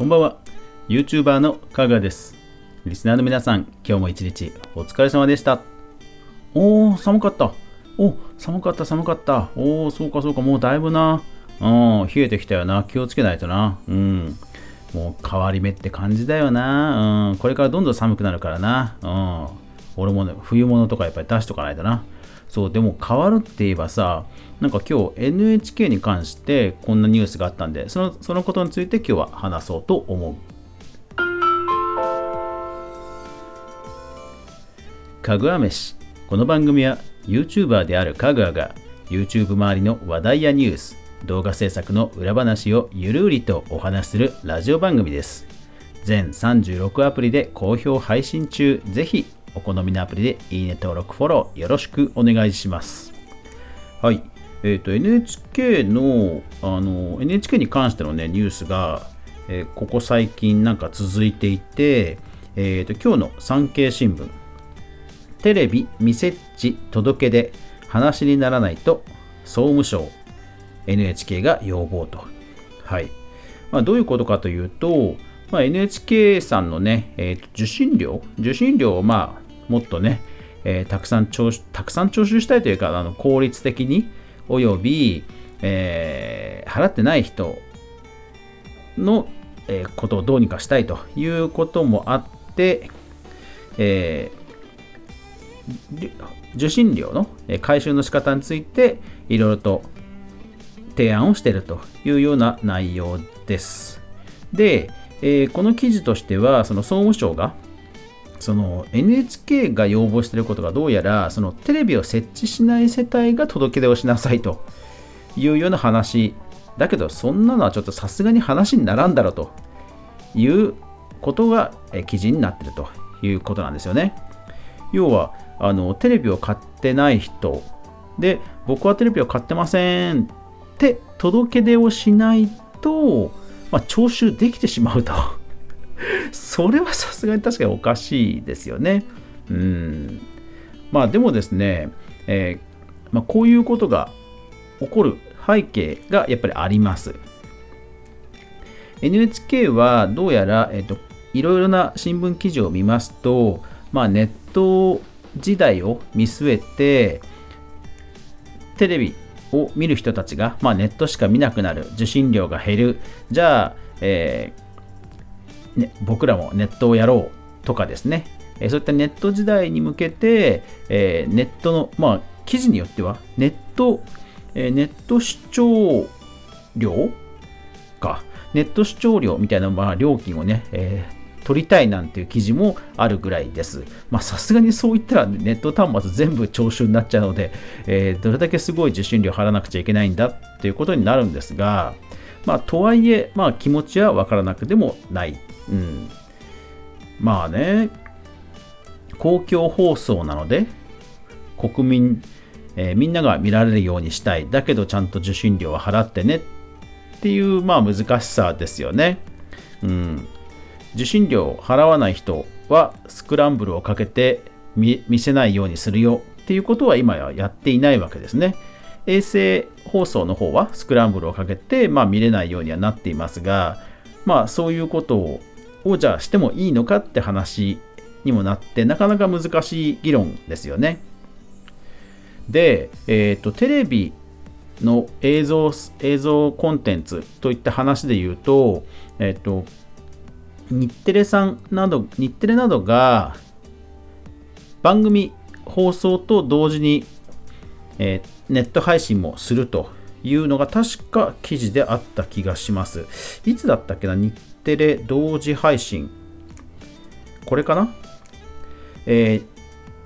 こんばんは。YouTuber のかぐです。リスナーの皆さん今日も一日お疲れ様でした。おー寒かった。お寒かった寒かった。おーそうかそうかもうだいぶな。うん冷えてきたよな。気をつけないとな。うん。もう変わり目って感じだよな。うん。これからどんどん寒くなるからな。うん。俺もね冬物とかやっぱり出しとかないとな。そうでも変わるって言えばさなんか今日 NHK に関してこんなニュースがあったんでそのそのことについて今日は話そうと思う。かぐわ飯。この番組は YouTuber であるかぐわが YouTube 周りの話題やニュース動画制作の裏話をゆるりとお話しするラジオ番組です。全36アプリで好評配信中。ぜひお好みのアプリでいいね登録フォローよろしくお願いします。はい。えーと、NHK のあの NHK に関しての、ね、ニュースが、えー、ここ最近なんか続いていて、えーと、今日の産経新聞。テレビ未設置届け出話にならないと総務省 NHK が要望と。はい。まあ、どういうことかというと、まあ、NHK さんのね、えーと、受信料受信料を、まあ、もっとね、えー、たくさん徴収たくさん徴収したいというかあの効率的におよび、えー、払ってない人の、えー、ことをどうにかしたいということもあって、え、受信料の回収の仕方についていろいろと提案をしているというような内容です。で、え、この記事としては、その総務省が、その NHK が要望していることがどうやら、そのテレビを設置しない世帯が届け出をしなさいというような話。だけど、そんなのはちょっとさすがに話にならんだろうということが記事になっているということなんですよね。要は、あのテレビを買ってない人で、僕はテレビを買ってませんって届け出をしないと、まあ、徴収できてしまうと それはさすがに確かにおかしいですよね。うん。まあでもですね、えー、まあ、こういうことが起こる背景がやっぱりあります。NHK はどうやら、えーと、いろいろな新聞記事を見ますと、まあ、ネット時代を見据えてテレビを見る人たちが、まあ、ネットしか見なくなる受信料が減るじゃあ、えーね、僕らもネットをやろうとかですね、え、そういったネット時代に向けて、え、ネットの、まあ、記事によってはネット、え、ネット視聴料かネット視聴料みたいな、まあ、料金をね、えー取りたいなんていう記事もあるぐらいです。まさすがにそう言ったらネット端末全部徴収になっちゃうので、えー、どれだけすごい受信料払わなくちゃいけないんだっていうことになるんですが、まあとはいえ、まあ気持ちはわからなくてもない。うん。まあね、公共放送なので、国民、えー、みんなが見られるようにしたい。だけどちゃんと受信料は払ってねっていう、まあ難しさですよね。うん。受信料を払わない人はスクランブルをかけて見せないようにするよっていうことは今ややっていないわけですね。衛星放送の方はスクランブルをかけて、まあ、見れないようにはなっていますが、まあ、そういうことををじゃあしてもいいのかって話にもなってなかなか難しい議論ですよね。で、えーと、テレビの映像映像コンテンツといった話で言うと,、えーと日テレさんなど、日テレなどが番組放送と同時に、えー、ネット配信もするというのが確か記事であった気がします。いつだったっけな？日テレ同時配信。これかな？えー、っ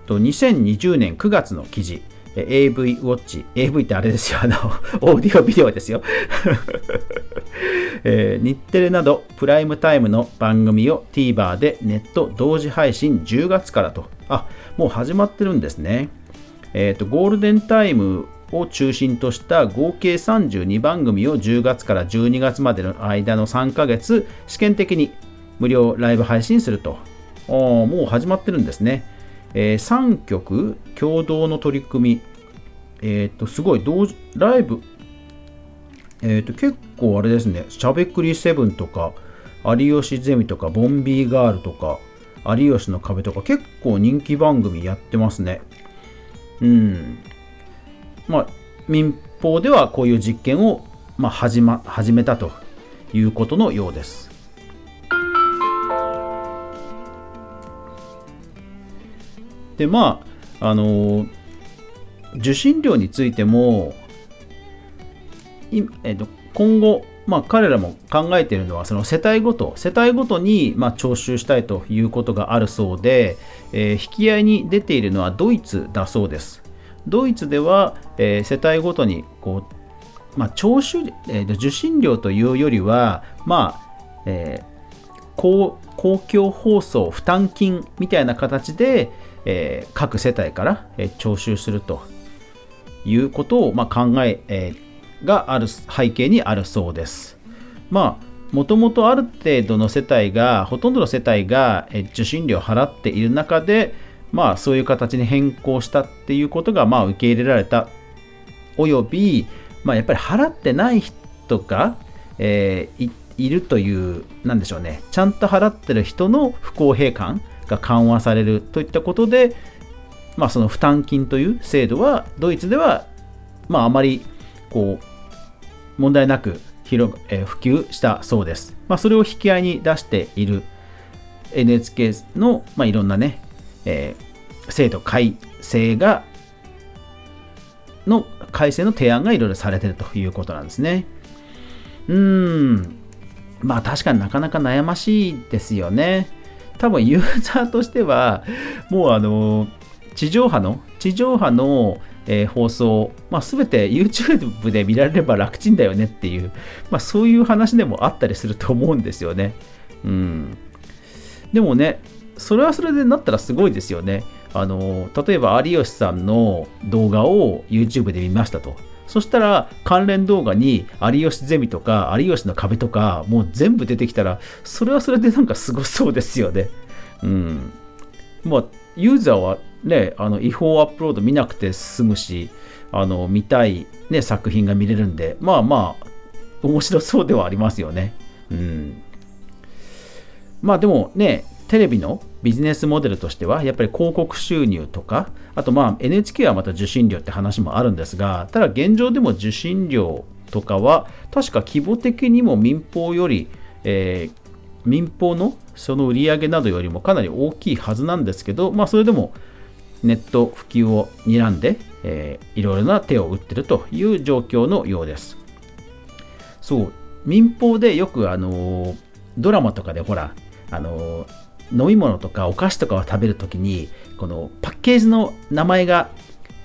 と、2020年9月の記事。AV ウォッチ。AV ってあれですよ。あの、オーディオビデオですよ。えー、日テレなどプライムタイムの番組を TVer でネット同時配信10月からと。あ、もう始まってるんですね。えっ、ー、と、ゴールデンタイムを中心とした合計32番組を10月から12月までの間の3ヶ月、試験的に無料ライブ配信すると。もう始まってるんですね。えー、3曲共同の取り組み、えっ、と、すごい。同、ライブ、えっ、と、結構あれですね、しゃべくり7とか、有吉ゼミとかボンビーガールとか有吉の壁とか結構人気番組やってますね。うん。まあ民放ではこういう実験を、まあ、始ま始めたということのようです。でまああの受信料についてもえー、と今後、まあ、彼らも考えているのはその世帯ごと世帯ごとに、まあ、徴収したいということがあるそうで、えー、引き合いに出ているのはドイツだそうです。ドイツでは、えー、世帯ごとにこう、まあ、徴収、えー、受信料というよりは、まあえー、公公共放送負担金みたいな形で、えー、各世帯から、えー、徴収するということを、まあ、考ええー、がある背景にあるそうです。まあもともとある程度の世帯がほとんどの世帯が受信料を払っている中でまあそういう形に変更したっていうことがまあ受け入れられたおよび、まあ、やっぱり払ってない人が、えー、いるというなんでしょうねちゃんと払ってる人の不公平感が緩和されるといったことで、まあ、その負担金という制度はドイツでは、まあ、あまりこう問題なく広、え、普及したそうです。まあ、それを引き合いに出している NHK の、まあ、いろんなね、えー、制度改正がの改正の提案がいろいろされているということなんですね。うーん。まあ確かになかなか悩ましいですよね。多分ユーザーとしてはもうあの地上波の地上波のえー、放送、まあ、全て YouTube で見られれば楽ちんだよねっていう、まあ、そういう話でもあったりすると思うんですよね。うん。でもね、それはそれでなったらすごいですよね。あの、例えば有吉さんの動画を YouTube で見ましたと。そしたら関連動画に有吉ゼミとか有吉の壁とかもう全部出てきたらそれはそれでなんかすごそうですよね。うん。まあユーザーはね、あの違法アップロード見なくて済むし、あの見たい、ね、作品が見れるんで、まあまあ、面白そうではありますよね。うん。まあでもね、テレビのビジネスモデルとしては、やっぱり広告収入とか、あとまあ NHK はまた受信料って話もあるんですが、ただ現状でも受信料とかは、確か規模的にも民放より、えー、民放のその売り上げなどよりもかなり大きいはずなんですけど、まあそれでもネット普及を睨んで、えー、いろいろな手を打ってるという状況のようです。そう、民放でよくあの、ドラマとかでほら、あの、飲み物とかお菓子とかを食べるときに、このパッケージの名前が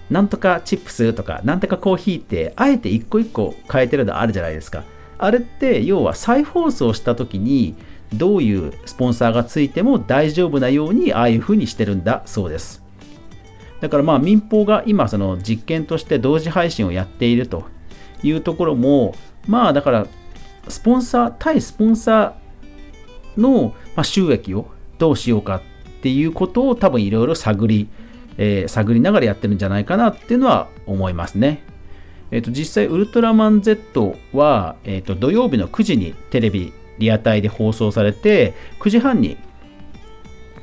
なんとかチップスとかなんとかコーヒーってあえて一個一個変えてるのあるじゃないですか。あれって要は再放送した時にどういうスポンサーがついても大丈夫なようにああいう風にしてるんだそうです。だからまあ民放が今その実験として同時配信をやっているというところもまあだからスポンサー対スポンサーの収益をどうしようかっていうことを多分いろいろ探り、えー、探りながらやってるんじゃないかなっていうのは思いますね。えー、と実際ウルトラマン Z は、えー、と土曜日の9時にテレビリアタイで放送されて9時半に、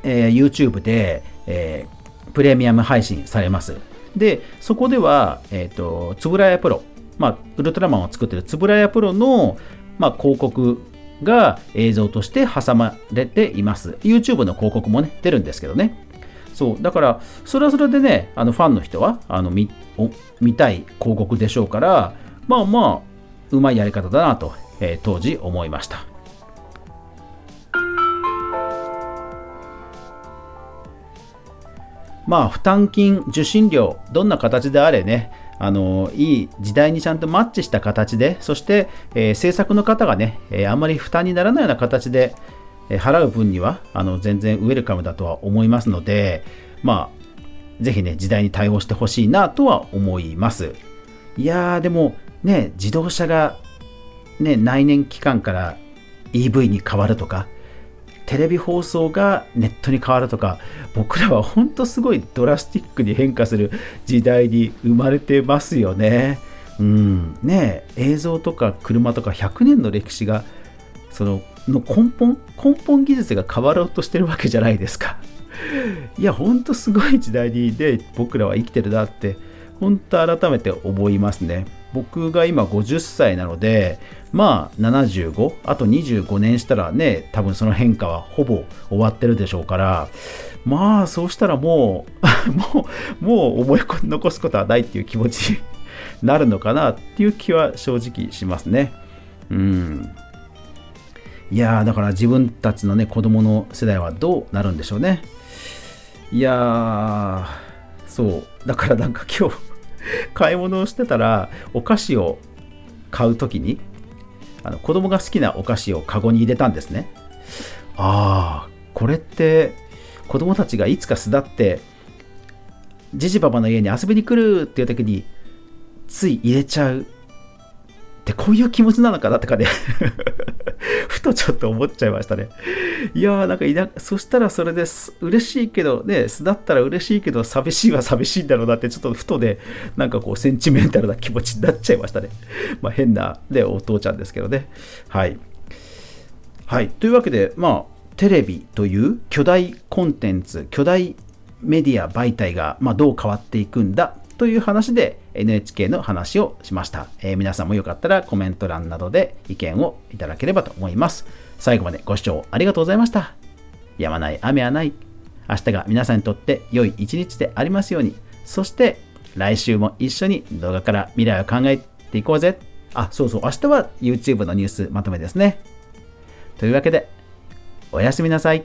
えー、YouTube で、えー、プレミアム配信されます。で、そこでは、えっ、ー、と、つぶらやプロ、まあ、ウルトラマンを作ってるつぶらやプロの、まあ、広告が映像として挟まれています。YouTube の広告もね、出るんですけどね。そう、だから、それはそれでね、あのファンの人はあの見見たい広告でしょうから、まあまあ、うまいやり方だなと、えー、当時思いました。まあ負担金、受信料、どんな形であれね、あのいい時代にちゃんとマッチした形で、そして、えー、制作の方がね、えー、あんまり負担にならないような形で、えー、払う分にはあの全然ウェルカムだとは思いますので、まあ、ぜひね、時代に対応してほしいなとは思います。いやー、でもね、自動車がね、内燃機関から EV に変わるとか、テレビ放送がネットに変わるとか僕らは本当すごいドラスティックに変化する時代に生まれてますよね。うん、ね映像とか車とか100年の歴史がそのの根本根本技術が変わろうとしてるわけじゃないですか。いやほんとすごい時代にで僕らは生きてるなって本当改めて思いますね。僕が今50歳なのでまあ75あと25年したらね多分その変化はほぼ終わってるでしょうからまあそうしたらもう もうもう思い残すことはないっていう気持ちになるのかなっていう気は正直しますね。うん。いやだから自分たちのね子供の世代はどうなるんでしょうね。いやそう。だからなんか今日買い物をしてたらお菓子を買う時にあの子供が好きなお菓子をカゴに入れたんですね。ああこれって子供たちがいつか巣立ってジジババの家に遊びに来るっていう時につい入れちゃう。ってこういう気持ちなのかなとかね。ふとちょっと思っちゃいましたね。いやーなんかいな、そしたらそれです嬉しいけど、ね、巣だったら嬉しいけど、寂しいは寂しいんだろうなって、ちょっとふとね、なんかこう、センチメンタルな気持ちになっちゃいましたね。まあ変な、ね、お父ちゃんですけどね。はい。はい。というわけで、まあ、テレビという巨大コンテンツ、巨大メディア媒体が、まあ、どう変わっていくんだという話で NHK の話をしました、えー、皆さんもよかったらコメント欄などで意見をいただければと思います。最後までご視聴ありがとうございました。やまない雨はない。明日が皆さんにとって良い一日でありますように。そして来週も一緒に動画から未来を考えていこうぜ。あ、そうそう、明日は YouTube のニュースまとめですね。というわけで、おやすみなさい。